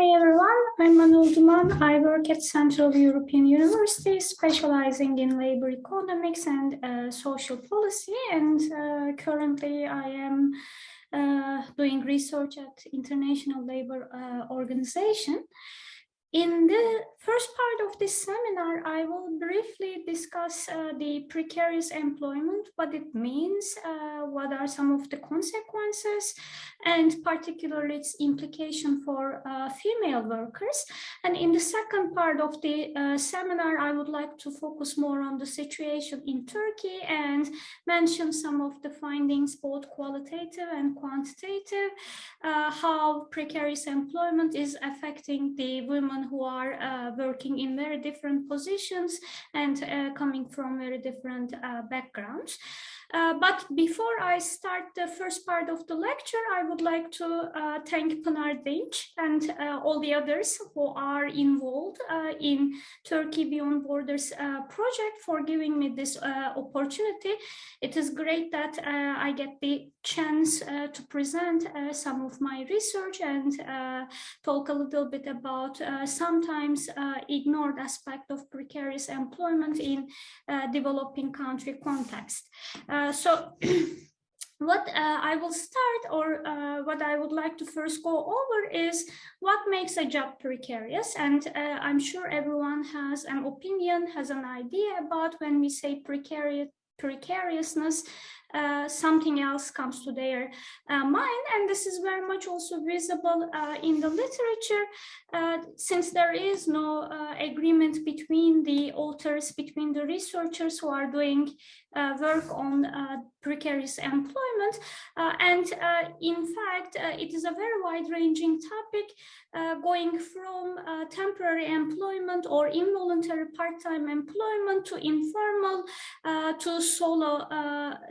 Hi everyone, I'm Anil Duman. I work at Central European University, specializing in labor economics and uh, social policy. And uh, currently, I am uh, doing research at International Labor uh, Organization. In the first part of this seminar, I will briefly discuss uh, the precarious employment, what it means, uh, what are some of the consequences, and particularly its implication for uh, female workers. And in the second part of the uh, seminar, I would like to focus more on the situation in Turkey and mention some of the findings, both qualitative and quantitative, uh, how precarious employment is affecting the women who are uh, working in very different positions and uh, coming from very different uh, backgrounds. Uh, but before I start the first part of the lecture, I would like to uh, thank Pınar Dinç and uh, all the others who are involved uh, in Turkey Beyond Borders uh, project for giving me this uh, opportunity. It is great that I get the chance to present some of my research and talk a little bit about sometimes ignored aspect of precarious employment in developing country context. Uh, so what uh, I will start or uh, what I would like to first go over is what makes a job precarious. And I'm sure everyone has an opinion, has an idea about when we say precarious, precariousness, uh, something else comes to their uh, mind. And this is very much also visible uh, in the literature, uh, since there is no uh, agreement between the authors, between the researchers who are doing work on precarious employment. and in fact, it is a very wide-ranging topic, going from temporary employment or involuntary part-time employment to informal to solo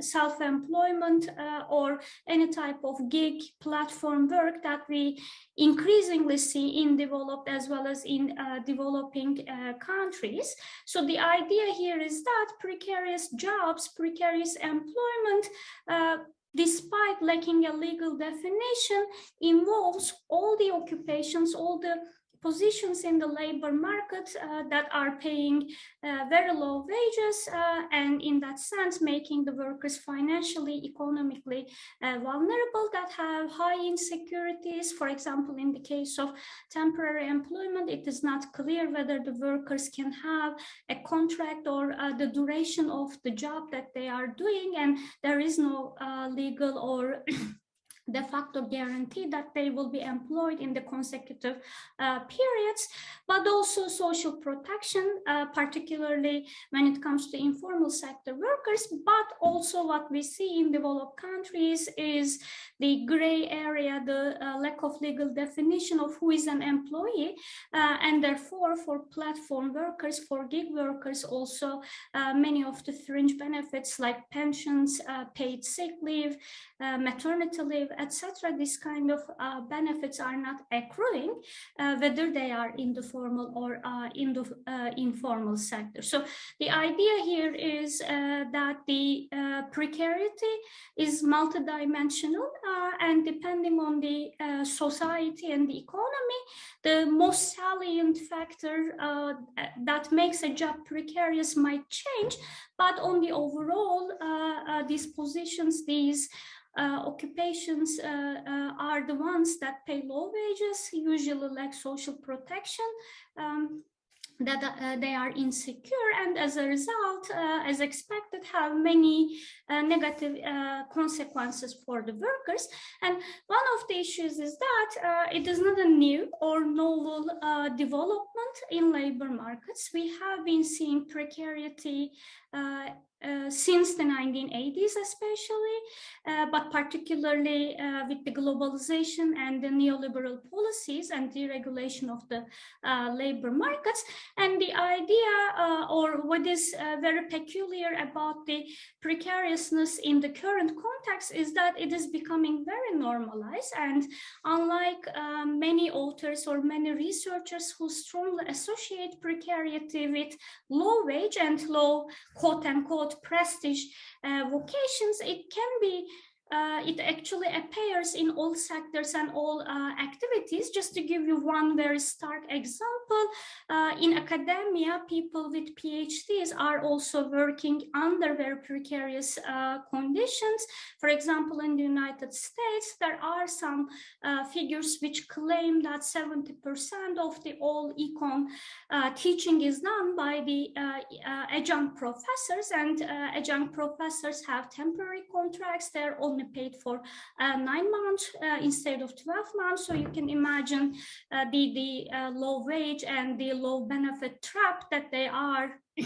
self self-employment uh, or any type of gig platform work that we increasingly see in developed as well as in uh, developing uh, countries. So the idea here is that precarious jobs, precarious employment, uh, despite lacking a legal definition, involves all the occupations, all the positions in the labor market uh, that are paying uh, very low wages uh, and in that sense making the workers financially economically uh, vulnerable that have high insecurities. For example in the case of temporary employment it is not clear whether the workers can have a contract or uh, the duration of the job that they are doing and there is no uh, legal or de facto guarantee that they will be employed in the consecutive uh, periods, but also social protection, uh, particularly when it comes to informal sector workers, but also what we see in developed countries is the gray area, the uh, lack of legal definition of who is an employee, uh, and therefore for platform workers, for gig workers also, uh, many of the fringe benefits like pensions, uh, paid sick leave, maternity leave, etc. These kind of uh, benefits are not accruing, uh, whether they are in the formal or uh, in the uh, informal sector. So the idea here is uh, that the precarity is multidimensional and depending on the society and the economy, the most salient factor that makes a job precarious might change, but on the overall, these positions, these uh, occupations uh, uh, are the ones that pay low wages, usually lack social protection, um, that uh, they are insecure and as a result, uh, as expected, have many uh, negative consequences for the workers. And one of the issues is that it is not a new or novel development in labor markets. We have been seeing precarity uh, since the 1980s, especially, uh, but particularly uh, with the globalization and the neoliberal policies and deregulation of the uh, labor markets. And the idea, uh, or what is very peculiar about the precariousness in the current context, is that it is becoming very normalized. And unlike many authors or many researchers who strongly associate precarity with low wage and low quote unquote prestige uh, vocations, it can be uh, it actually appears in all sectors and all uh, activities. Just to give you one very stark example, uh, in academia, people with PhDs are also working under very precarious uh, conditions. For example, in the United States, there are some uh, figures which claim that 70% of the all econ uh, teaching is done by the adjunct professors and adjunct professors have temporary contracts. They're only paid for uh, nine months uh, instead of 12 months. So you can imagine uh, the, the low wage and the low benefit trap that they are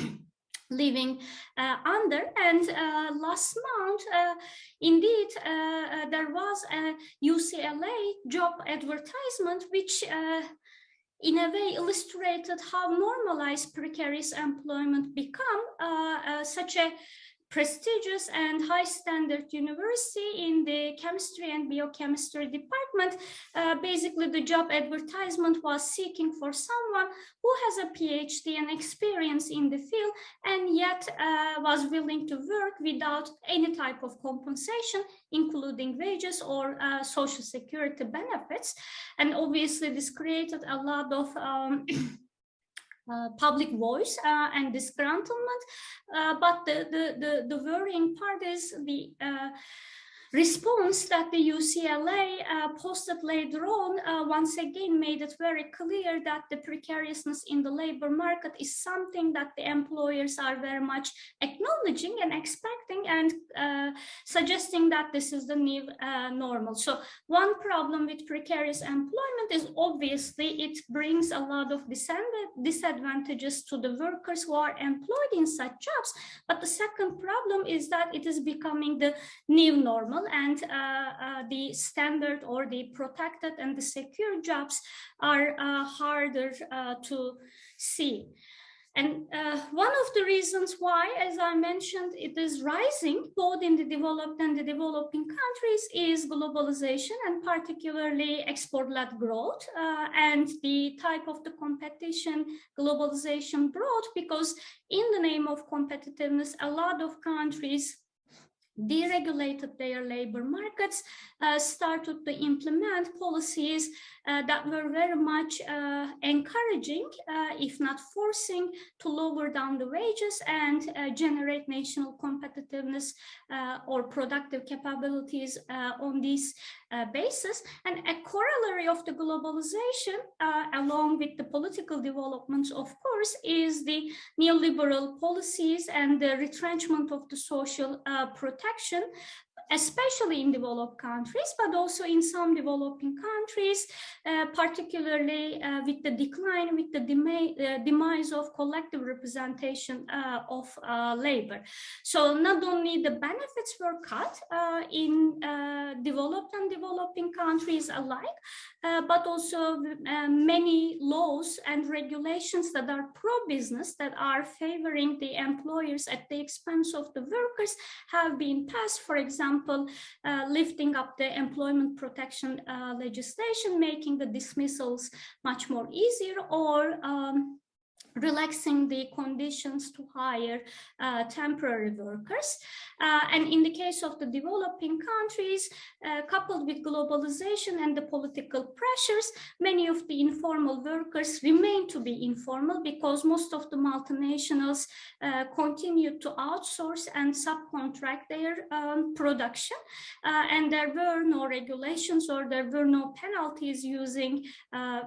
living uh, under. And uh, last month, uh, indeed, there was a UCLA job advertisement, which in a way illustrated how normalized precarious employment become such a prestigious and high standard university in the chemistry and biochemistry department. Uh, basically, the job advertisement was seeking for someone who has a PhD and experience in the field and yet uh, was willing to work without any type of compensation, including wages or uh, social security benefits. And obviously, this created a lot of um, Uh, public voice uh, and disgruntlement. Uh, but the, the, the, the, worrying part is the response that the UCLA uh, posted later on uh, once again made it very clear that the precariousness in the labor market is something that the employers are very much acknowledging and expecting and uh, suggesting that this is the new uh, normal. So one problem with precarious employment is obviously it brings a lot of disadvantages to the workers who are employed in such jobs. But the second problem is that it is becoming the new normal and uh, uh, the standard or the protected and the secure jobs are uh, harder to see. And uh, one of the reasons why, as I mentioned, it is rising both in the developed and the developing countries is globalization and particularly export-led growth uh, and the type of the competition globalization brought because in the name of competitiveness, a lot of countries deregulated their labor markets, uh, started to implement policies that were very much uh, encouraging, uh, if not forcing, to lower down the wages and uh, generate national competitiveness uh, or productive capabilities on this basis. And a corollary of the globalization, along with the political developments, of course, is the neoliberal policies and the retrenchment of the social protection especially in developed countries, but also in some developing countries, uh, particularly uh, with the decline, with the uh, demise of collective representation uh, of uh, labor. So not only the benefits were cut uh, in developed and developing countries alike, but also many laws and regulations that are pro-business, that are favoring the employers at the expense of the workers have been passed, for example, example, uh, lifting up the employment protection uh, legislation, making the dismissals much more easier, or um, relaxing the conditions to hire uh, temporary workers. Uh, and in the case of the developing countries, uh, coupled with globalization and the political pressures, many of the informal workers remain to be informal because most of the multinationals uh, continue to outsource and subcontract their um, production. Uh, and there were no regulations or there were no penalties using uh,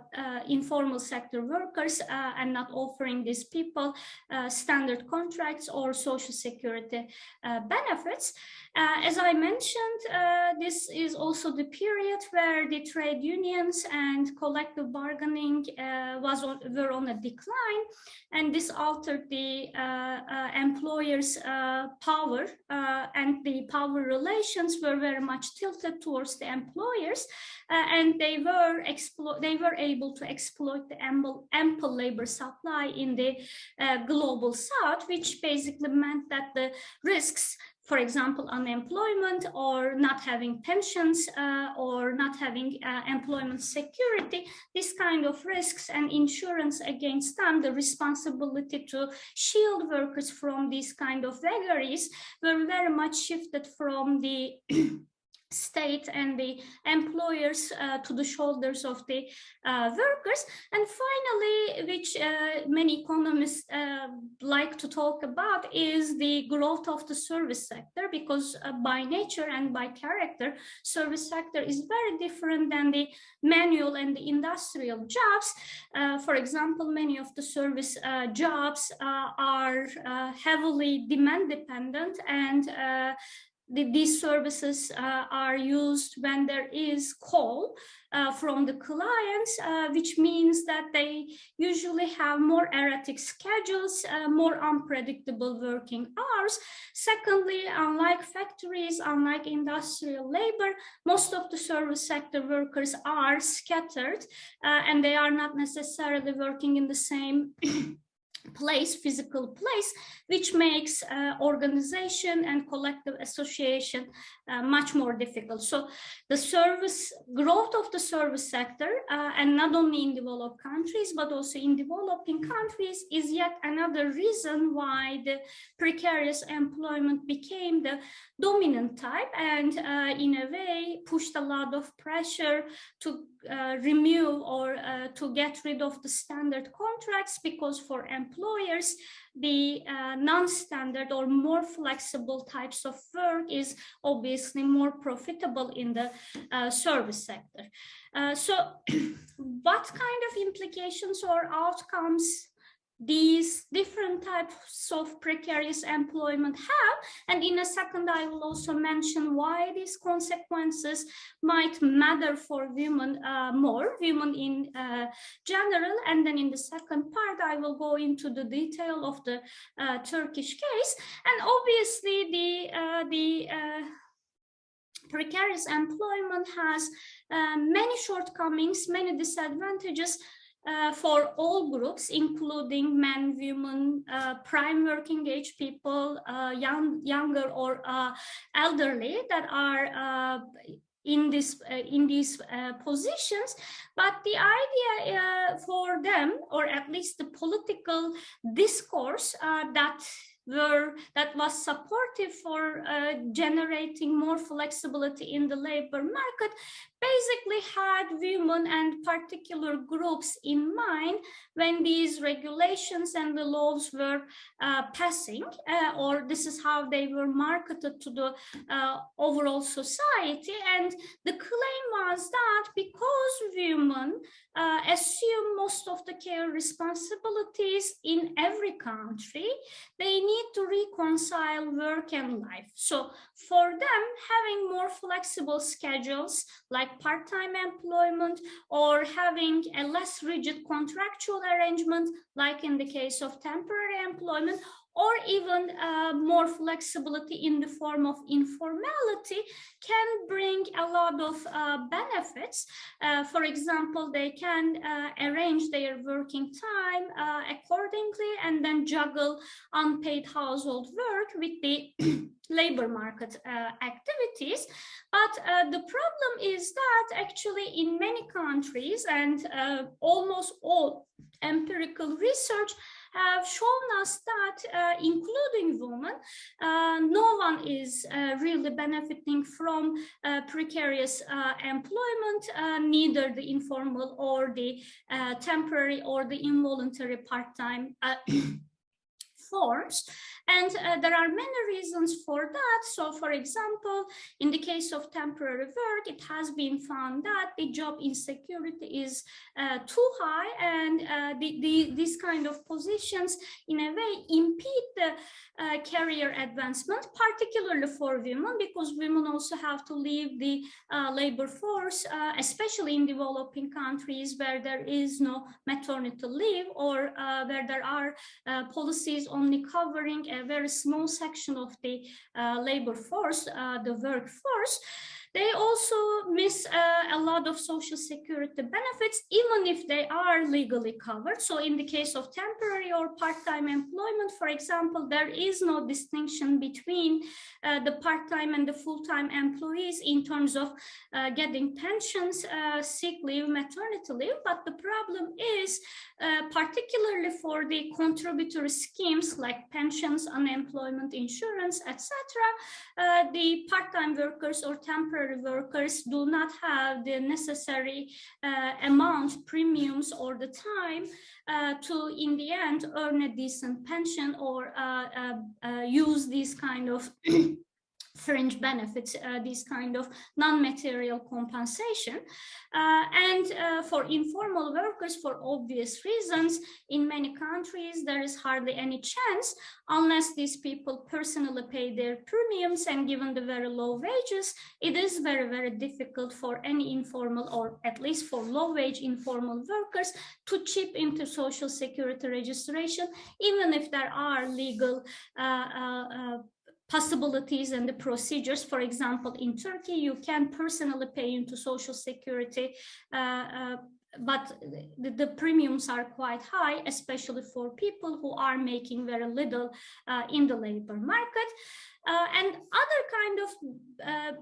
informal sector workers and not all offering these people uh, standard contracts or social security uh, benefits. Uh, as I mentioned, uh, this is also the period where the trade unions and collective bargaining uh, was on, were on a decline, and this altered the uh, employers' power, and the power relations were very much tilted towards the employers, and they were they were able to exploit the ample, ample labor supply in the uh, global south, which basically meant that the risks for example, unemployment or not having pensions uh, or not having uh, employment security, this kind of risks and insurance against them, the responsibility to shield workers from these kind of vagaries were very much shifted from the state and the employers uh, to the shoulders of the uh, workers. And finally, which uh, many economists uh, like to talk about is the growth of the service sector because uh, by nature and by character, service sector is very different than the manual and the industrial jobs. Uh, for example, many of the service jobs are heavily demand dependent and the, these services uh, are used when there is call uh, from the clients, uh, which means that they usually have more erratic schedules, uh, more unpredictable working hours. Secondly, unlike factories, unlike industrial labor, most of the service sector workers are scattered uh, and they are not necessarily working in the same place, physical place, which makes uh, organization and collective association uh, much more difficult. So the service growth of the service sector, uh, and not only in developed countries, but also in developing countries is yet another reason why the precarious employment became the dominant type and uh, in a way pushed a lot of pressure to uh, remove or uh, to get rid of the standard contracts because for employers the uh, non-standard or more flexible types of work is obviously more profitable in the uh, service sector. Uh, so what kind of implications or outcomes these different types of precarious employment have. And in a second, I will also mention why these consequences might matter for women uh, more, women in uh, general. And then in the second part, I will go into the detail of the uh, Turkish case. And obviously the, uh, the uh, precarious employment has uh, many shortcomings, many disadvantages, uh, for all groups, including men, women, uh, prime working age people, uh, young, younger or uh, elderly that are uh, in this uh, in these positions. But the idea for them, or at least the political discourse that were that was supportive for uh, generating more flexibility in the labor market basically had women and particular groups in mind when these regulations and the laws were uh, passing uh, or this is how they were marketed to the uh, overall society and the claim was that because women uh, assume most of the care responsibilities in every country they need need to reconcile work and life. So for them, having more flexible schedules like part-time employment or having a less rigid contractual arrangement, like in the case of temporary employment, or even uh, more flexibility in the form of informality can bring a lot of uh, benefits. Uh, for example, they can uh, arrange their working time uh, accordingly and then juggle unpaid household work with the labor market uh, activities. But the problem is that actually in many countries and almost all empirical research have shown us that, uh, including women, uh, no one is uh, really benefiting from uh, precarious uh, employment, uh, neither the informal or the temporary or the involuntary part-time forms. And uh, there are many reasons for that. So for example, in the case of temporary work, it has been found that the job insecurity is uh, too high and uh, the, the, these kind of positions in a way impede the uh, career advancement, particularly for women, because women also have to leave the uh, labor force, uh, especially in developing countries where there is no maternity leave or where there are policies only covering a very small section of the uh, labor force, uh, the workforce, they also miss uh, a lot of social security benefits, even if they are legally covered. So in the case of temporary or part-time employment, for example, there is no distinction between uh, the part-time and the full-time employees in terms of uh, getting pensions, uh, sick leave, maternity leave. But the problem is, uh, particularly for the contributory schemes like pensions, unemployment insurance, etc., uh, the part-time workers or temporary temporary workers do not have the necessary uh, amount, premiums, or the time uh, to, in the end, earn a decent pension or uh, use these kind of fringe benefits, uh, this kind of non-material compensation. Uh, and uh, for informal workers, for obvious reasons, in many countries, there is hardly any chance unless these people personally pay their premiums and given the very low wages, it is very, very difficult for any informal or at least for low wage informal workers to chip into social security registration, even if there are legal uh, uh, uh possibilities and the procedures. For example, in Turkey, you can personally pay into social security, uh, uh, but the, the, premiums are quite high, especially for people who are making very little uh, in the labor market. Uh, and other kind of uh,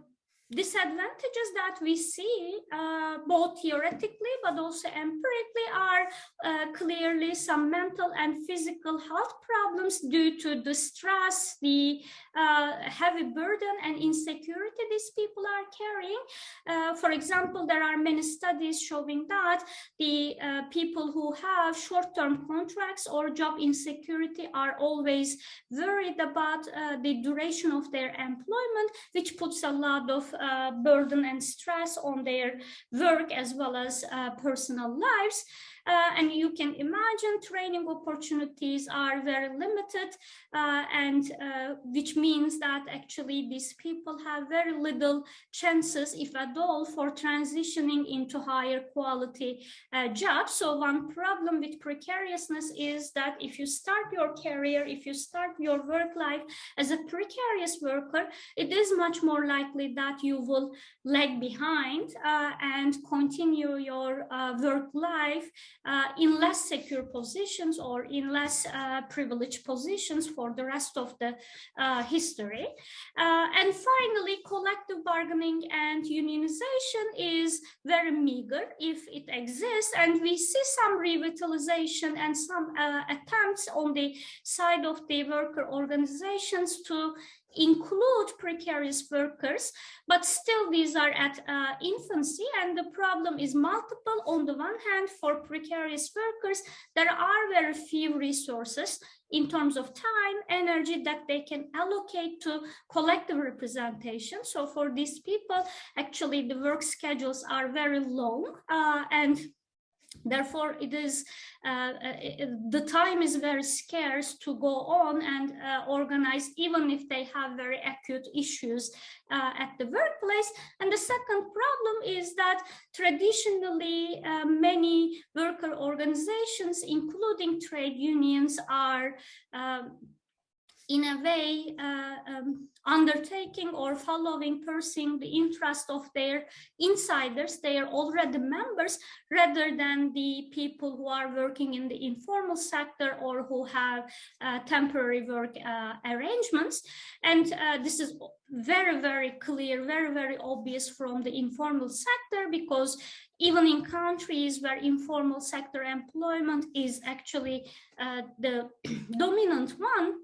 disadvantages that we see uh, both theoretically but also empirically are uh, clearly some mental and physical health problems due to the stress, the uh, heavy burden and insecurity these people are carrying. Uh, for example, there are many studies showing that the uh, people who have short-term contracts or job insecurity are always worried about uh, the duration of their employment, which puts a lot of burden and stress on their work as well as uh, personal lives. Uh, and you can imagine training opportunities are very limited uh, and uh, which means that actually these people have very little chances if at all for transitioning into higher quality uh, jobs. So one problem with precariousness is that if you start your career if you start your work life as a precarious worker it is much more likely that you will lag behind uh, and continue your uh, work life uh, in less secure positions or in less uh, privileged positions for the rest of the uh, history. Uh, and finally, collective bargaining and unionization is very meager if it exists. And we see some revitalization and some uh, attempts on the side of the worker organizations to include precarious workers, but still these are at uh, infancy and the problem is multiple. On the one hand, for precarious workers, there are very few resources in terms of time, energy that they can allocate to collective representation. So for these people, actually the work schedules are very long uh, and Therefore, it is uh, uh, the time is very scarce to go on and uh, organize, even if they have very acute issues uh, at the workplace. And the second problem is that traditionally, uh, many worker organizations, including trade unions, are um, in a way uh, um, undertaking or following, pursuing the interest of their insiders, they are already members, rather than the people who are working in the informal sector or who have uh, temporary work uh, arrangements. And uh, this is very, very clear, very, very obvious from the informal sector because even in countries where informal sector employment is actually uh, the dominant one,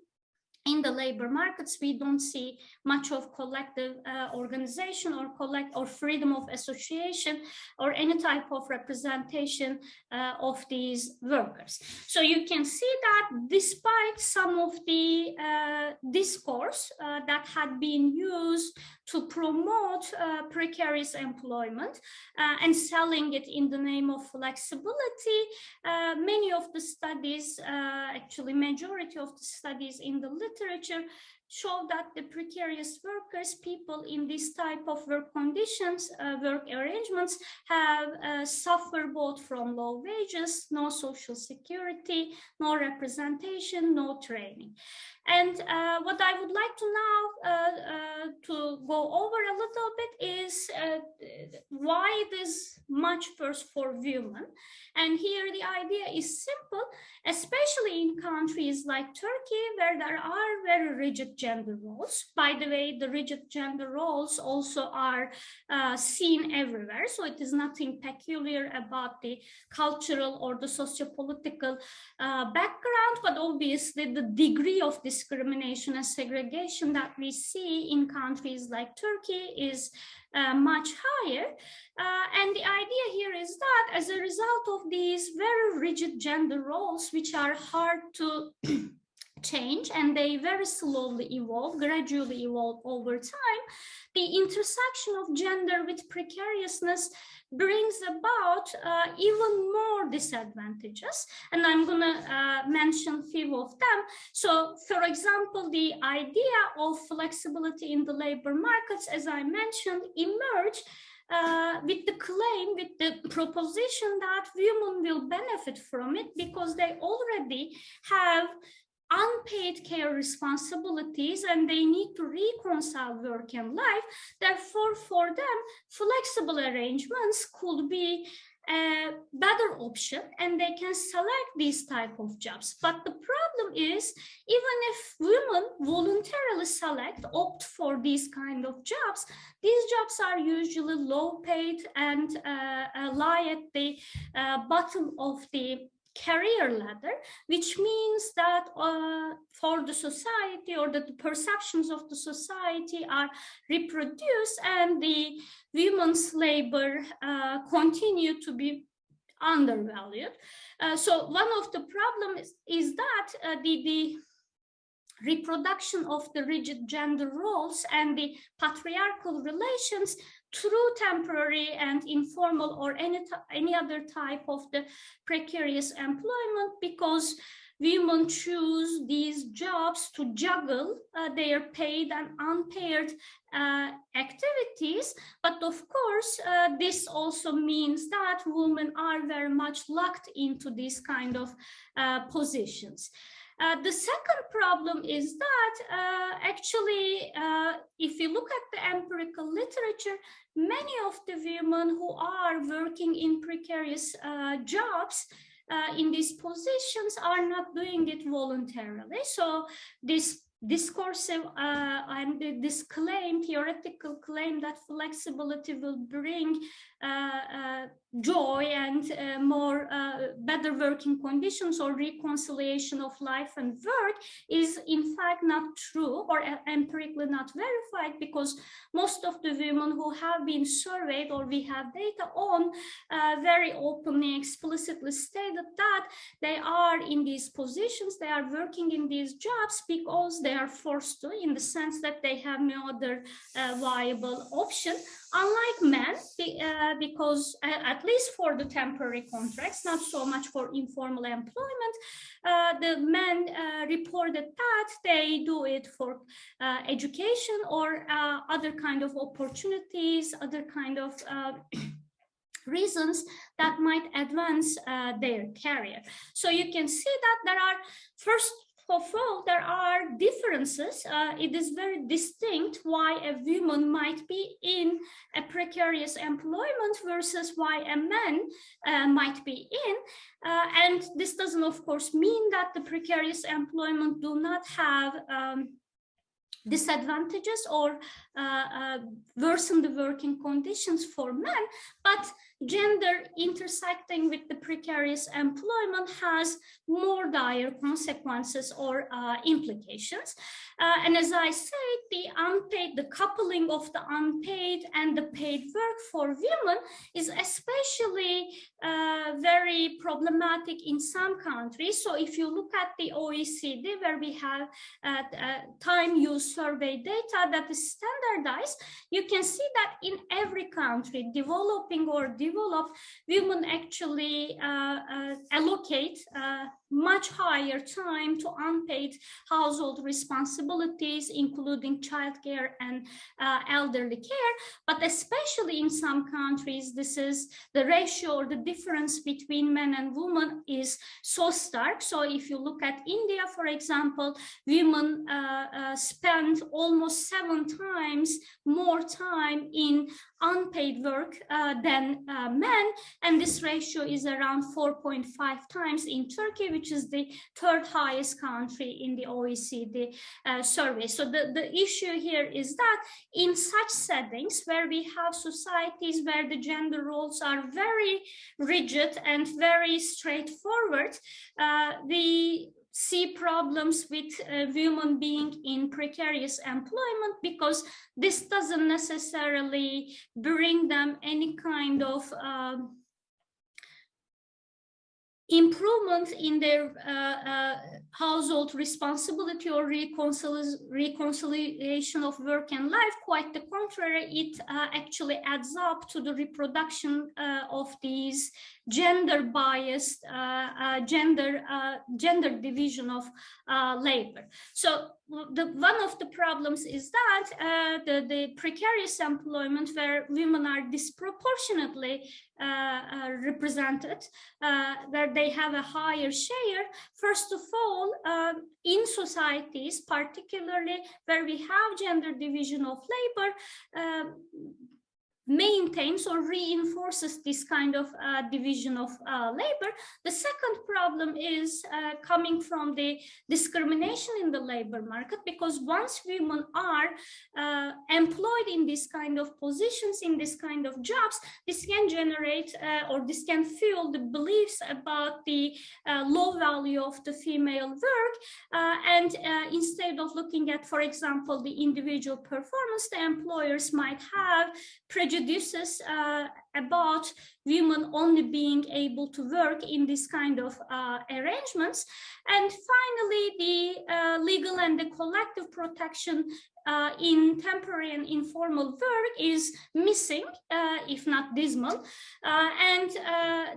in the labor markets, we don't see much of collective uh, organization or collect or freedom of association or any type of representation uh, of these workers. So you can see that despite some of the uh, discourse uh, that had been used to promote uh, precarious employment uh, and selling it in the name of flexibility, many of the studies, actually majority of the studies in the literature show that the precarious workers, people in this type of work conditions, uh, work arrangements, have uh, suffered both from low wages, no social security, no representation, no training. And uh, what I would like to now uh, uh, to go over a little bit is uh, why it is much worse for women. And here the idea is simple, especially in countries like Turkey, where there are very rigid gender roles. By the way, the rigid gender roles also are uh, seen everywhere. So it is nothing peculiar about the cultural or the sociopolitical uh, background, but obviously the degree of this discrimination and segregation that we see in countries like Turkey is uh, much higher. Uh, and the idea here is that as a result of these very rigid gender roles, which are hard to change and they very slowly evolve, gradually evolve over time, the intersection of gender with precariousness brings about uh, even more disadvantages. And I'm going to uh, mention a few of them. So, for example, the idea of flexibility in the labor markets, as I mentioned, emerged uh, with the claim, with the proposition that women will benefit from it because they already have unpaid care responsibilities and they need to reconcile work and life. Therefore, for them, flexible arrangements could be a better option and they can select these type of jobs. But the problem is, even if women voluntarily select, opt for these kind of jobs, these jobs are usually low paid and uh, lie at the uh, bottom of the career ladder, which means that uh, for the society or that the perceptions of the society are reproduced and the women's labor uh, continue to be undervalued. Uh, so one of the problems is, is that uh, the, the reproduction of the rigid gender roles and the patriarchal relations through temporary and informal or any, any other type of the precarious employment because women choose these jobs to juggle uh, their paid and unpaid uh, activities. But of course, uh, this also means that women are very much locked into these kind of uh, positions. Uh, the second problem is that uh, actually, uh, if you look at the empirical literature, many of the women who are working in precarious uh, jobs uh, in these positions are not doing it voluntarily. So this discursive uh, and this claim, theoretical claim that flexibility will bring joy and uh, more uh, better working conditions or reconciliation of life and work is in fact not true or empirically not verified because most of the women who have been surveyed or we have data on uh, very openly explicitly stated that they are in these positions they are working in these jobs because they are forced to in the sense that they have no other uh, viable option unlike men uh, because uh, at least for the temporary contracts not so much for informal employment uh, the men uh, reported that they do it for uh, education or uh, other kind of opportunities other kind of reasons that might advance their career. So you can see that there are first all, there are differences. Uh, it is very distinct why a woman might be in a precarious employment versus why a man uh, might be in. Uh, and this doesn't, of course, mean that the precarious employment do not have um, disadvantages or uh, uh, worsen the working conditions for men, but gender intersecting with the precarious employment has more dire consequences or uh, implications. Uh, and as I said, the unpaid, the coupling of the unpaid and the paid work for women is especially uh, very problematic in some countries. So if you look at the OECD, where we have uh, uh, time use survey data that is standardized, you can see that in every country, developing or developed, women actually uh, uh, allocate much higher time to unpaid household responsibilities, including childcare and uh, elderly care. But especially in some countries, this is the ratio or the difference between men and women is so stark. So if you look at India, for example, women uh, uh, spend almost seven times more time in unpaid work uh, than uh, men. And this ratio is around 4.5 times in Turkey, which is the third highest country in the OECD uh, survey. So the, the issue here is that in such settings where we have societies where the gender roles are very rigid and very straightforward, uh, the see problems with uh, women being in precarious employment because this doesn't necessarily bring them any kind of um, improvement in their uh, uh, household responsibility or reconciliation of work and life. Quite the contrary, it uh, actually adds up to the reproduction uh, of these gender biased, uh, uh, gender, gender division of labor. So the, one of the problems is that the, the precarious employment where women are disproportionately uh, uh, represented, uh, where they have a higher share. First of all, um, in societies, particularly where we have gender division of labor, um, maintains or reinforces this kind of uh, division of uh, labor. The second problem is uh, coming from the discrimination in the labor market, because once women are uh, employed in this kind of positions, in this kind of jobs, this can generate uh, or this can fuel the beliefs about the uh, low value of the female work. and instead of looking at, for example, the individual performance, the employers might have prejudices uh, about women only being able to work in this kind of uh, arrangements. And finally, the uh, legal and the collective protection uh, in temporary and informal work is missing, uh, if not dismal. Uh, and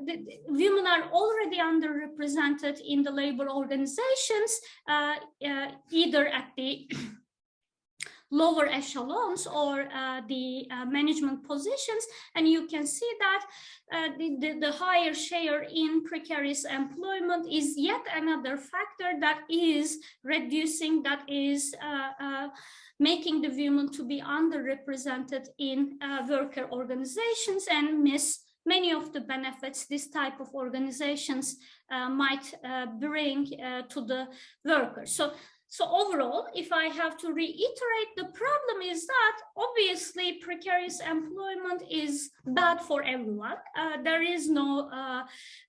the, the women are already underrepresented in the labor organizations, either at the lower echelons or uh, the uh, management positions. And you can see that uh, the, the, the, higher share in precarious employment is yet another factor that is reducing, that is uh, uh, making the women to be underrepresented in worker organizations and miss many of the benefits this type of organizations uh, might uh, bring uh, to the workers. So so overall, if I have to reiterate, the problem is that obviously precarious employment is bad for everyone. Uh, there is no uh,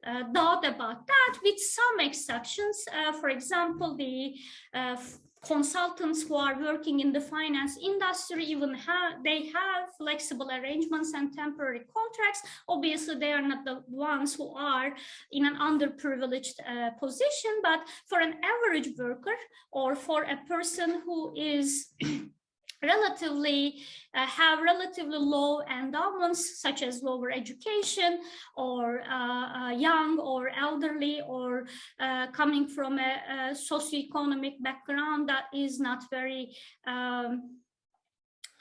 uh, doubt about that, with some exceptions. Uh, for example, the uh, consultants who are working in the finance industry even have they have flexible arrangements and temporary contracts. Obviously they are not the ones who are in an underprivileged uh, position but for an average worker or for a person who is relatively uh, have relatively low endowments such as lower education or uh, uh, young or elderly or uh, coming from a, a socioeconomic background that is not very um,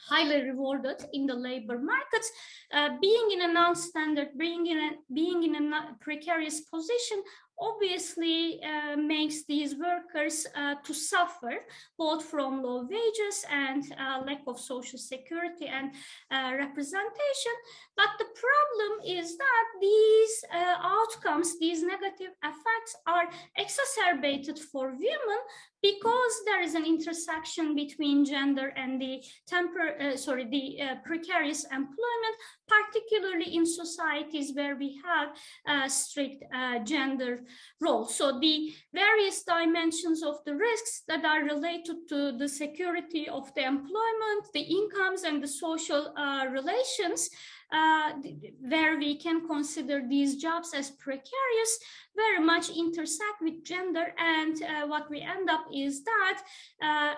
highly rewarded in the labor markets, uh, being in a non-standard, being in a being in a precarious position obviously uh, makes these workers uh, to suffer both from low wages and uh, lack of social security and uh, representation. But the problem is that these uh, outcomes, these negative effects are exacerbated for women because there is an intersection between gender and the temper, uh, sorry, the precarious employment, particularly in societies where we have strict gender roles. So the various dimensions of the risks that are related to the security of the employment, the incomes and the social uh, relations, uh, where we can consider these jobs as precarious, very much intersect with gender. And uh, what we end up is that uh,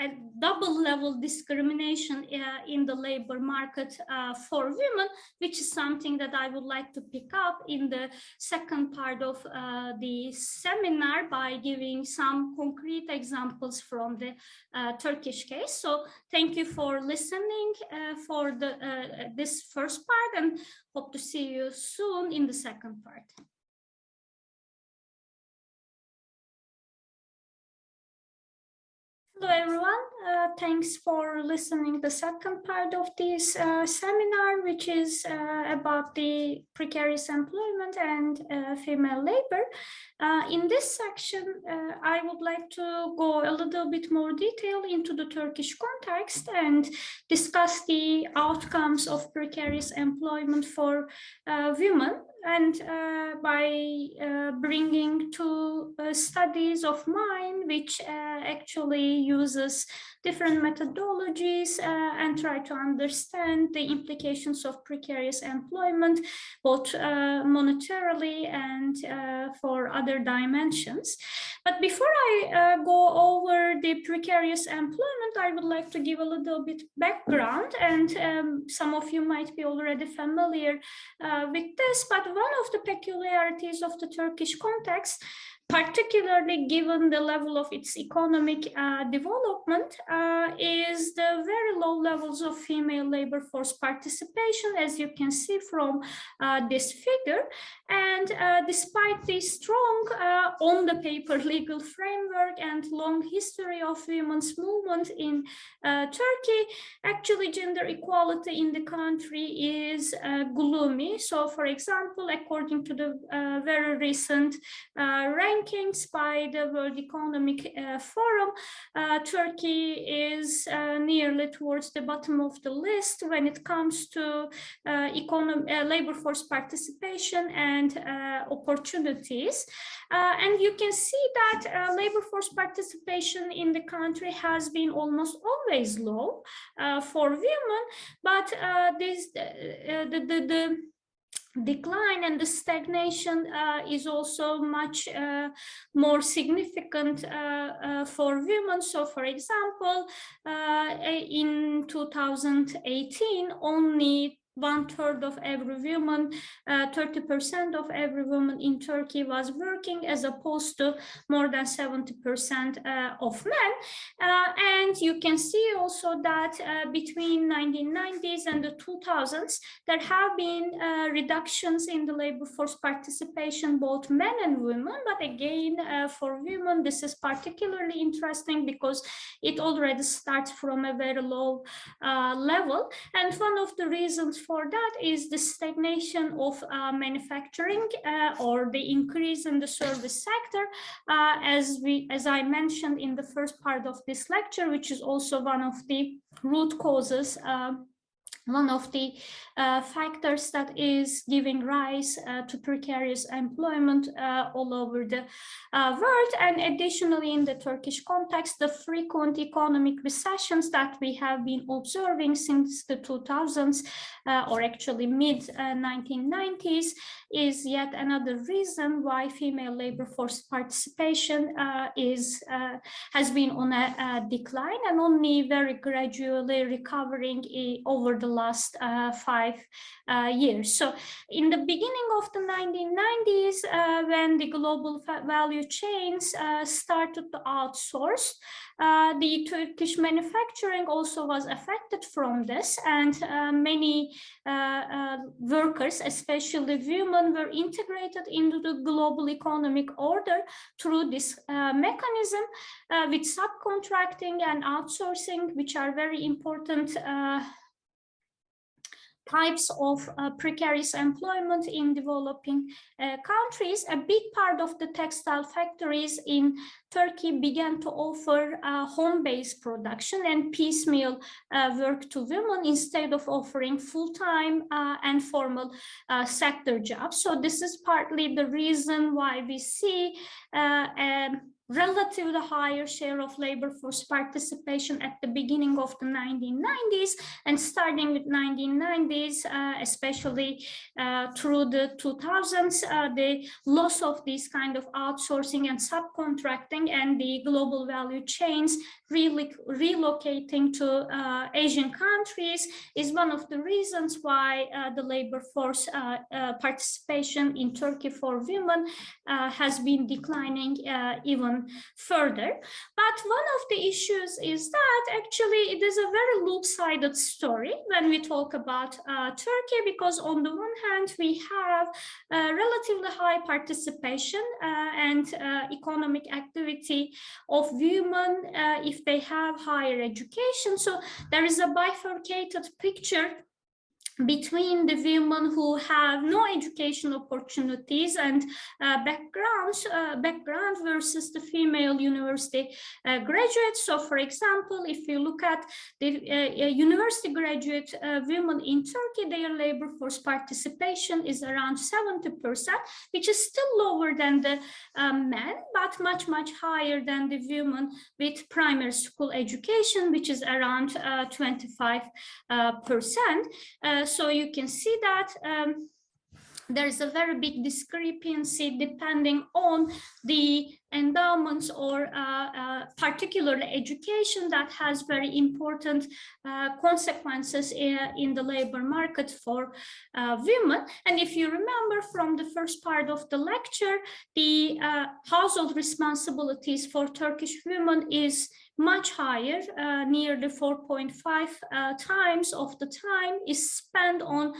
a double level discrimination uh, in the labor market uh, for women, which is something that I would like to pick up in the second part of uh, the seminar by giving some concrete examples from the uh, Turkish case. So thank you for listening uh, for the, uh, this first part and hope to see you soon in the second part. Hello everyone, uh, thanks for listening the second part of this uh, seminar, which is uh, about the precarious employment and uh, female labor. Uh, in this section, uh, I would like to go a little bit more detail into the Turkish context and discuss the outcomes of precarious employment for women and uh, by uh, bringing two uh, studies of mine, which actually uses different methodologies uh, and try to understand the implications of precarious employment, both uh, monetarily and for other dimensions. But before I go over the precarious employment, I would like to give a little bit background and um, some of you might be already familiar with this, but one of the peculiarities of the Turkish context particularly given the level of its economic uh, development, uh, is the very low levels of female labor force participation, as you can see from uh, this figure. And uh, despite the strong uh, on the paper legal framework and long history of women's movement in uh, Turkey, actually gender equality in the country is gloomy. So for example, according to the very recent ranking rankings by the World Economic uh, Forum, uh, Turkey is uh, nearly towards the bottom of the list when it comes to uh, uh, labor force participation and opportunities. and you can see that labor force participation in the country has been almost always low for women, but this the, the, the decline and the stagnation uh, is also much uh, more significant uh, uh for women. So for example, uh, in 2018, only one third of every woman, 30% uh, of every woman in Turkey was working as opposed to more than 70% uh, of men. Uh, and you can see also that uh, between 1990s and the 2000s, there have been uh, reductions in the labor force participation, both men and women. But again, uh, for women, this is particularly interesting because it already starts from a very low level. And one of the reasons for that is the stagnation of uh, manufacturing uh, or the increase in the service sector, uh, as we, as I mentioned in the first part of this lecture, which is also one of the root causes uh, one of the uh, factors that is giving rise uh, to precarious employment uh, all over the uh, world. And additionally, in the Turkish context, the frequent economic recessions that we have been observing since the 2000s, uh, or actually mid 1990s, uh, is yet another reason why female labor force participation is has been on a, a, decline and only very gradually recovering over the last uh, five uh, years. So in the beginning of the 1990s, uh, when the global value chains started to outsource, the Turkish manufacturing also was affected from this and many workers, especially women, were integrated into the global economic order through this uh, mechanism uh, with subcontracting and outsourcing, which are very important uh, types of uh, precarious employment in developing uh, countries, a big part of the textile factories in Turkey began to offer uh, home-based production and piecemeal uh, work to women instead of offering full-time uh, and formal uh, sector jobs. So this is partly the reason why we see um, relatively higher share of labor force participation at the beginning of the 1990s and starting with 1990s, uh, especially uh, through the 2000s, uh, the loss of this kind of outsourcing and subcontracting and the global value chains relocating to uh, Asian countries is one of the reasons why uh, the labor force uh, participation in Turkey for women has been declining even further. But one of the issues is that actually it is a very loop-sided story when we talk about uh, Turkey, because on the one hand, we have relatively high participation uh, and uh, economic activity of women uh, if they have higher education. So there is a bifurcated picture between the women who have no education opportunities and uh, backgrounds uh, background versus the female university uh, graduates. So for example if you look at the uh, university graduate uh, women in turkey their labor force participation is around 70 percent which is still lower than the um, men but much much higher than the women with primary school education which is around uh, 25 percent so you can see that um, there's a very big discrepancy depending on the endowments or uh, uh, particular education that has very important uh, consequences in, in, the labor market for women. And if you remember from the first part of the lecture, the household responsibilities for Turkish women is much higher, uh, nearly 4.5 uh, times of the time is spent on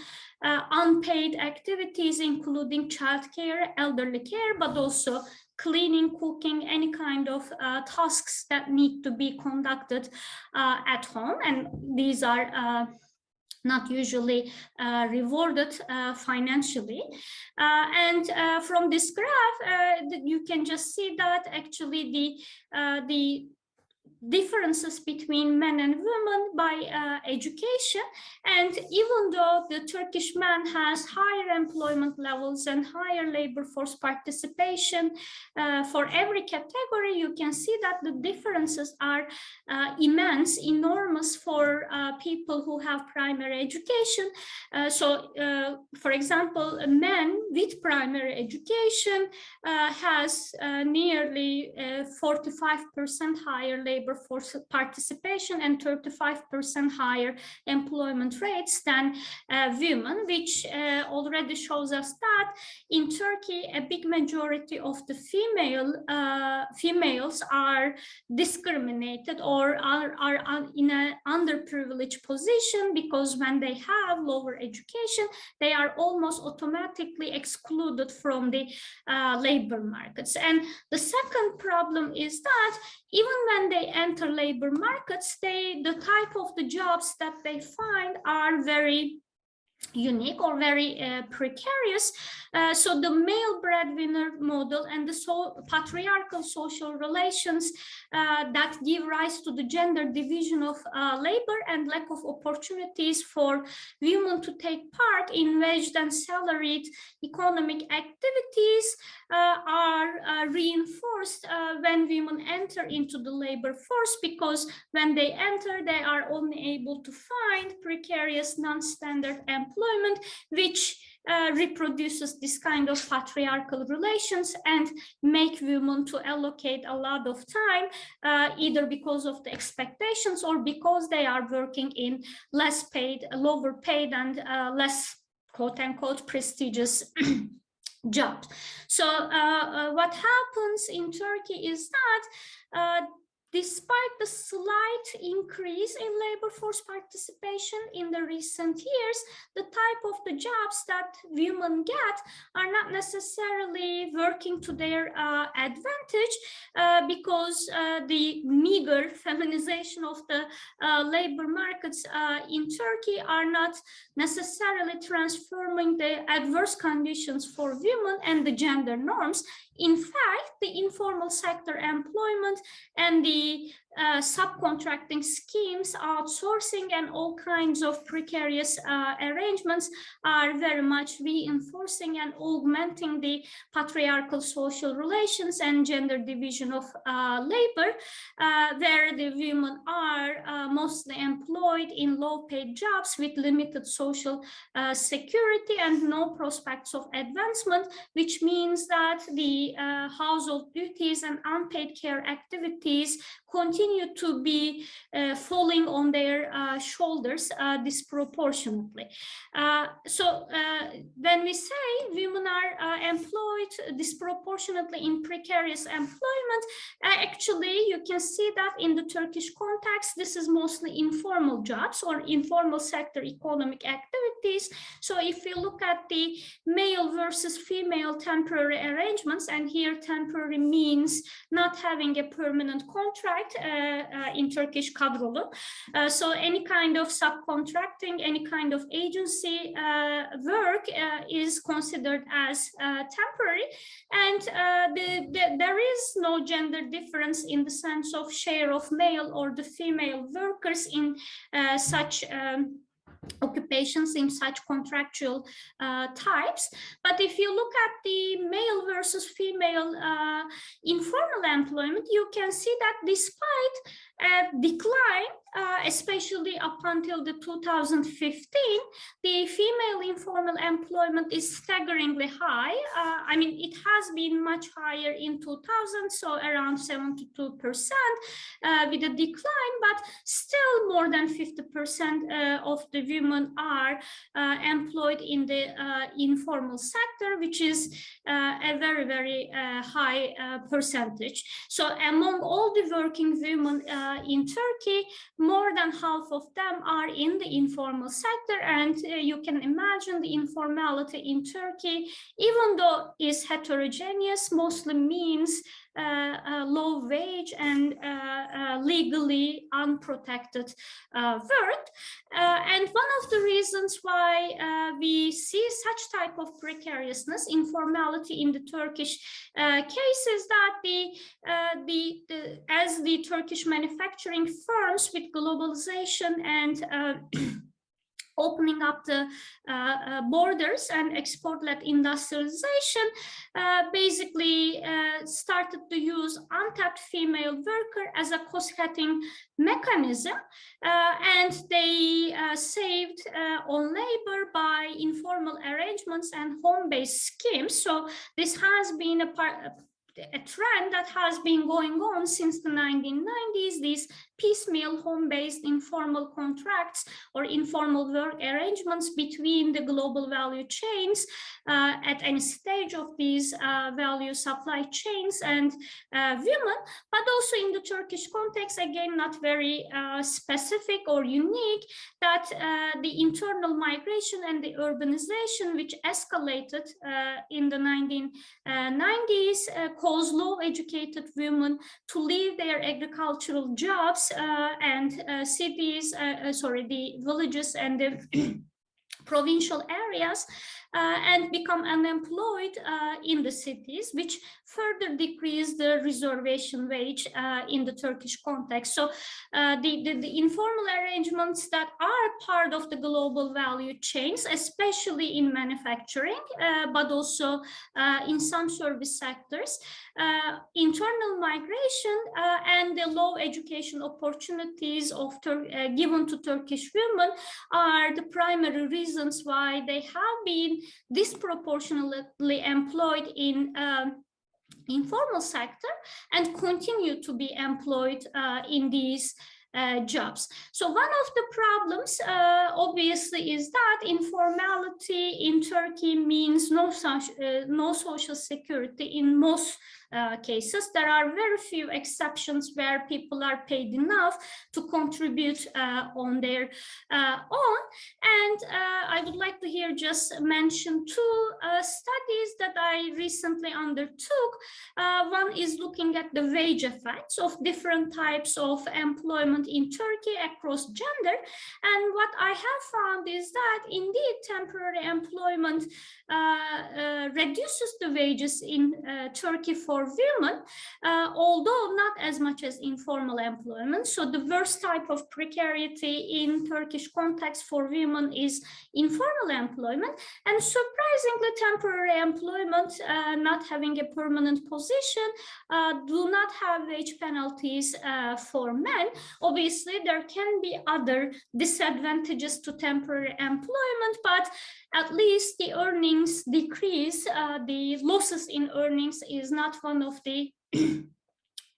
uh, unpaid activities, including childcare, elderly care, but also cleaning, cooking, any kind of uh, tasks that need to be conducted uh, at home. And these are uh, not usually uh, rewarded uh, financially. Uh, and from this graph, you can just see that actually the, the differences between men and women by uh, education. And even though the Turkish man has higher employment levels and higher labor force participation uh, for every category, you can see that the differences are uh, immense, enormous for uh, people who have primary education. Uh, so, uh, for example, men with primary education has nearly 45% higher labor labor participation and 35% higher employment rates than uh, women, which uh, already shows us that in Turkey, a big majority of the female uh, females are discriminated or are, are in an underprivileged position because when they have lower education, they are almost automatically excluded from the uh, labor markets. And the second problem is that even when they enter labor markets, they the type of the jobs that they find are very unique or very uh, precarious. Uh, so the male breadwinner model and the so patriarchal social relations uh, that give rise to the gender division of uh, labor and lack of opportunities for women to take part in waged and salaried economic activities uh, are uh, reinforced when women enter into the labor force because when they enter, they are only able to find precarious non-standard employment employment, which uh, reproduces this kind of patriarchal relations and make women to allocate a lot of time, uh, either because of the expectations or because they are working in less paid, lower paid and uh, less quote unquote prestigious jobs. So uh, uh, what happens in Turkey is that Despite the slight increase in labor force participation in the recent years, the type of the jobs that women get are not necessarily working to their uh, advantage uh, because uh, the meager feminization of the uh, labor markets uh, in Turkey are not necessarily transforming the adverse conditions for women and the gender norms in fact, the informal sector employment and the uh, subcontracting schemes, outsourcing, and all kinds of precarious uh, arrangements are very much reinforcing and augmenting the patriarchal social relations and gender division of uh, labor, uh, where the women are uh, mostly employed in low-paid jobs with limited social security and no prospects of advancement, which means that the household duties and unpaid care activities continue to be uh, falling on their uh, shoulders uh, disproportionately. Uh, so uh, when we say women are uh, employed disproportionately in precarious employment, actually you can see that in the Turkish context, this is mostly informal jobs or informal sector economic activities. So if you look at the male versus female temporary arrangements, and here temporary means not having a permanent contract, Uh, uh, in Turkish kadrolu. Uh, so any kind of subcontracting, any kind of agency uh, work is considered as temporary and the, the, there is no gender difference in the sense of share of male or the female workers in such um, occupations in such contractual uh, types. But if you look at the male versus female uh, informal employment, you can see that despite decline uh, especially up until the 2015, the female informal employment is staggeringly high. Uh, I mean, it has been much higher in 2000, so around 72% uh, with a decline, but still more than 50% uh, of the women are uh, employed in the uh, informal sector, which is a very, very high percentage. So among all the working women in Turkey, more than half of them are in the informal sector. And uh, you can imagine the informality in Turkey, even though is heterogeneous, mostly means uh, uh, Uh, uh, low wage and uh, uh legally unprotected work. and one of the reasons why we see such type of precariousness, informality in the Turkish case is that the, the, the, as the Turkish manufacturing firms with globalization and opening up the uh, uh, borders and export-led industrialization uh, basically uh, started to use untapped female worker as a cost-cutting mechanism uh, and they uh, saved on labor by informal arrangements and home-based schemes. So this has been a part a trend that has been going on since the 1990s, these piecemeal home-based informal contracts or informal work arrangements between the global value chains uh, at any stage of these uh, value supply chains and uh, women, but also in the Turkish context, again, not very uh, specific or unique, that uh, the internal migration and the urbanization, which escalated uh, in the 1990s, caused low educated women to leave their agricultural jobs uh, and uh, cities, uh, sorry, the villages and the provincial areas and become unemployed uh, in the cities, which further decrease the reservation wage uh, in the Turkish context. So uh, the, the, the, informal arrangements that are part of the global value chains, especially in manufacturing, uh, but also uh, in some service sectors, internal migration and the low education opportunities of given to Turkish women are the primary reasons why they have been disproportionately employed in um, informal sector and continue to be employed uh, in these uh, jobs. So one of the problems, uh, obviously, is that informality in Turkey means no, such, uh, no social security in most uh, cases. There are very few exceptions where people are paid enough to contribute uh, on their uh, own. And uh, I would like to here just mention two uh, studies that I recently undertook. one is looking at the wage effects of different types of employment in Turkey across gender. And what I have found is that indeed temporary employment reduces the wages in Turkey for women, uh, although not as much as informal employment. So the worst type of precarity in Turkish context for women is informal employment. And surprisingly, temporary employment, uh, not having a permanent position, uh, do not have wage penalties uh, for men. Obviously, there can be other disadvantages to temporary employment, but at least the earnings decrease, uh, the losses in earnings is not one of the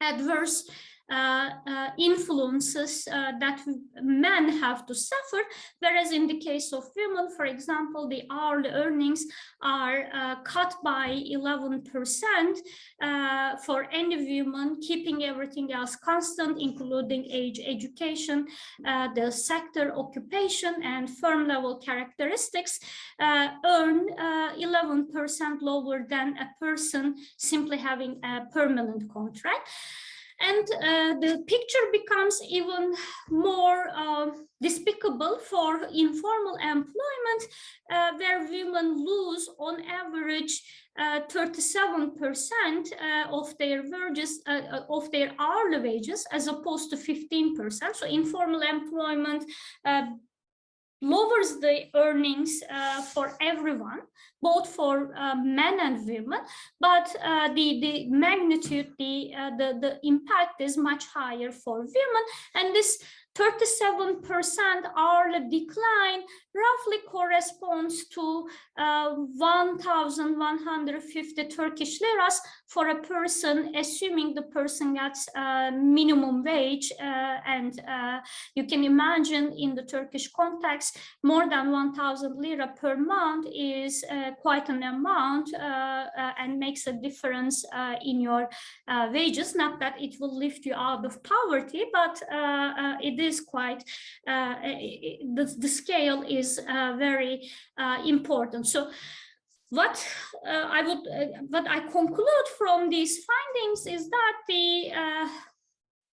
adverse influences uh, that men have to suffer, whereas in the case of women, for example, the hourly earnings are uh, cut by 11% uh, for any woman, keeping everything else constant, including age, education, uh, the sector, occupation, and firm level characteristics, earn 11% lower than a person simply having a permanent contract. And uh, the picture becomes even more uh, despicable for informal employment, uh, where women lose on average 37% uh, of their wages uh, of their hourly wages as opposed to 15%. So informal employment lowers the earnings uh, for everyone, both for uh, men and women, but uh, the, the magnitude, the, the, the impact is much higher for women. And this 37% hourly decline roughly corresponds to uh, 1,150 Turkish liras for a person, assuming the person gets uh, minimum wage. Uh, and uh, you can imagine in the Turkish context, more than 1,000 lira per month is uh, quite an amount uh, and makes a difference in your wages. Not that it will lift you out of poverty, but it is quite, the, the scale is very important. So what uh, I would, uh, what I conclude from these findings is that the uh,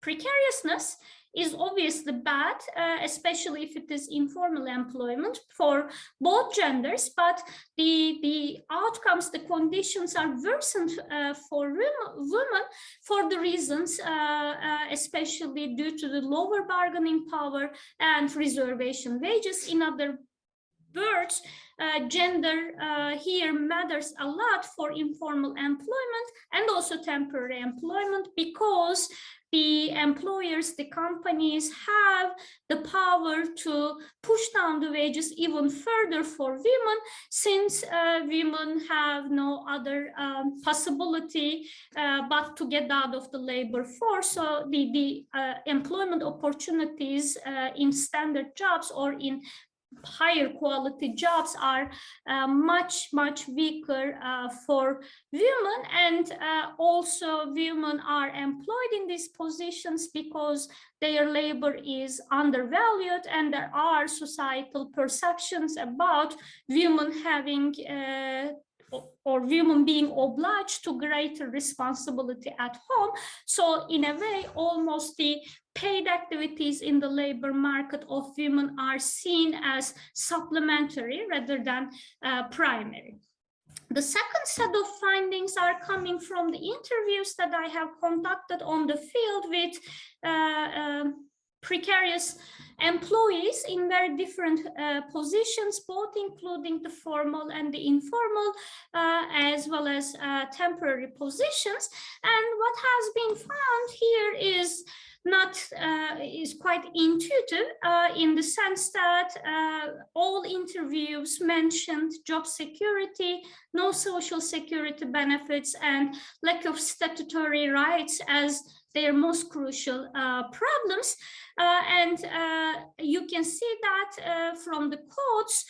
precariousness is obviously bad, uh, especially if it is informal employment for both genders, but the, the outcomes, the conditions are worsened uh, for women for the reasons, uh, uh, especially due to the lower bargaining power and reservation wages. In other words, uh, gender uh, here matters a lot for informal employment and also temporary employment because the employers, the companies have the power to push down the wages even further for women since uh, women have no other um, possibility uh, but to get out of the labor force. So the, the uh, employment opportunities uh, in standard jobs or in higher quality jobs are uh, much much weaker uh, for women. And uh, also women are employed in these positions because their labor is undervalued and there are societal perceptions about women having uh, or women being obliged to greater responsibility at home. So in a way, almost the paid activities in the labor market of women are seen as supplementary rather than uh, primary. The second set of findings are coming from the interviews that I have conducted on the field with uh, uh, precarious employees in very different uh, positions, both including the formal and the informal, uh, as well as uh, temporary positions. And what has been found here is not uh, is quite intuitive uh, in the sense that uh, all interviews mentioned job security, no social security benefits, and lack of statutory rights as their most crucial problems. And you can see that uh, from the quotes,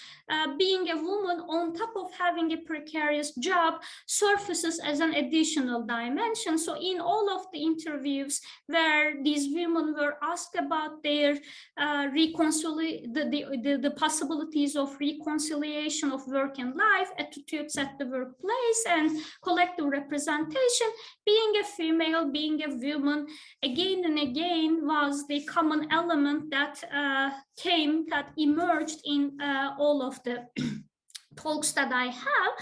being a woman on top of having a precarious job surfaces as an additional dimension. So in all of the interviews where these women were asked about their uh, reconciliation, the, the, the, the, possibilities of reconciliation of work and life, attitudes at the workplace, and collective representation, being a female, being a woman, again and again was the common element that uh, came, that emerged in uh, all of the talks that I have.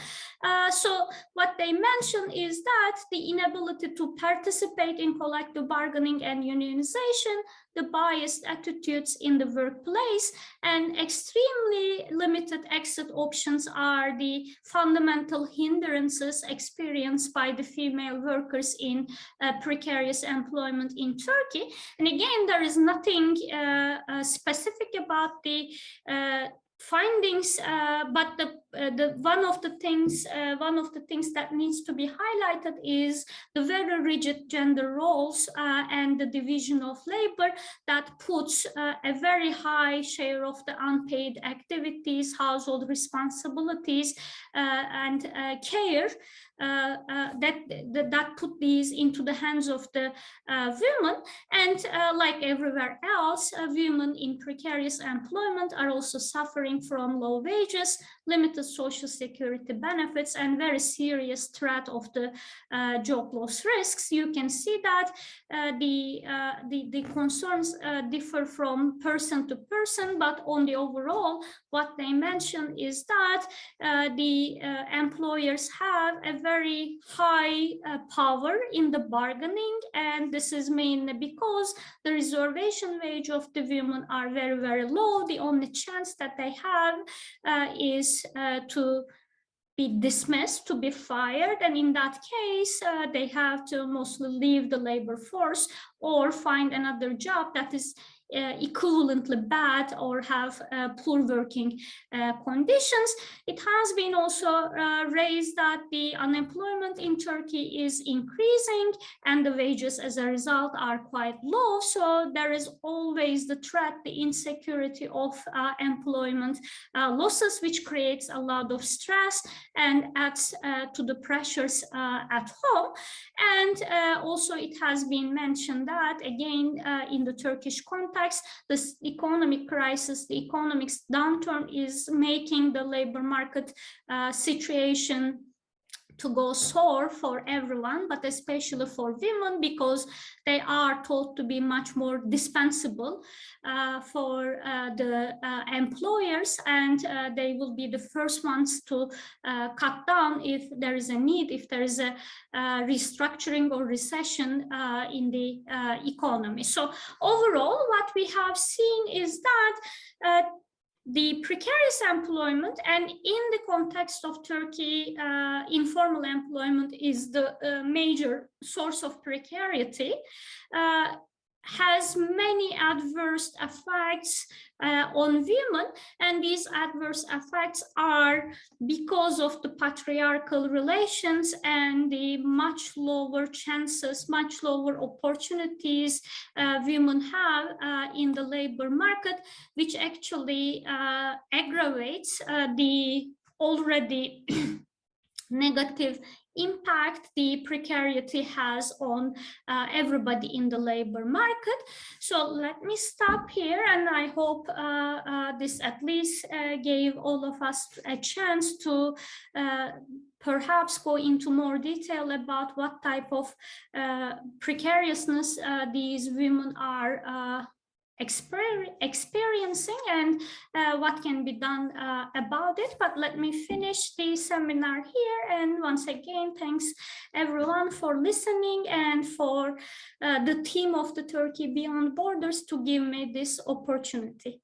Uh, so what they mention is that the inability to participate in collective bargaining and unionization, the biased attitudes in the workplace, and extremely limited exit options are the fundamental hindrances experienced by the female workers in uh, precarious employment in Turkey. And again, there is nothing uh, uh specific about the uh, findings, uh, but the, uh, the one of the things uh, one of the things that needs to be highlighted is the very rigid gender roles uh, and the division of labor that puts uh, a very high share of the unpaid activities, household responsibilities, uh, and care that, that, put these into the hands of the women. And like everywhere else, women in precarious employment are also suffering from low wages, limited limited social security benefits and very serious threat of the uh, job loss risks, you can see that uh, the, uh, the, the concerns uh, differ from person to person, but on the overall, what they mention is that uh, the employers have a very high power in the bargaining, and this is mainly because the reservation wage of the women are very, very low. The only chance that they have uh, is uh, to be dismissed, to be fired. And in that case, uh, they have to mostly leave the labor force or find another job that is uh, Uh, equivalently bad or have uh, poor working uh, conditions. It has been also uh, raised that the unemployment in Turkey is increasing and the wages as a result are quite low. So there is always the threat, the insecurity of uh, employment losses, which creates a lot of stress and adds to the pressures at home. And also it has been mentioned that again in the Turkish context, context, this economic crisis, the economic downturn is making the labor market uh, situation to go sore for everyone, but especially for women because they are told to be much more dispensable uh, for uh, the uh, employers and uh, they will be the first ones to uh, cut down if there is a need, if there is a uh, restructuring or recession in the economy. So overall, what we have seen is that the precarious employment and in the context of Turkey, uh, informal employment is the uh, major source of precarity. Uh, has many adverse effects uh, on women and these adverse effects are because of the patriarchal relations and the much lower chances much lower opportunities uh, women have uh, in the labor market which actually uh, aggravates uh, the already negative impact the precarity has on uh, everybody in the labor market. So let me stop here and I hope uh, uh, this at least uh, gave all of us a chance to uh, perhaps go into more detail about what type of uh, precariousness these women are exper experiencing and uh, what can be done uh, about it. But let me finish the seminar here. And once again, thanks everyone for listening and for uh, the team of the Turkey Beyond Borders to give me this opportunity.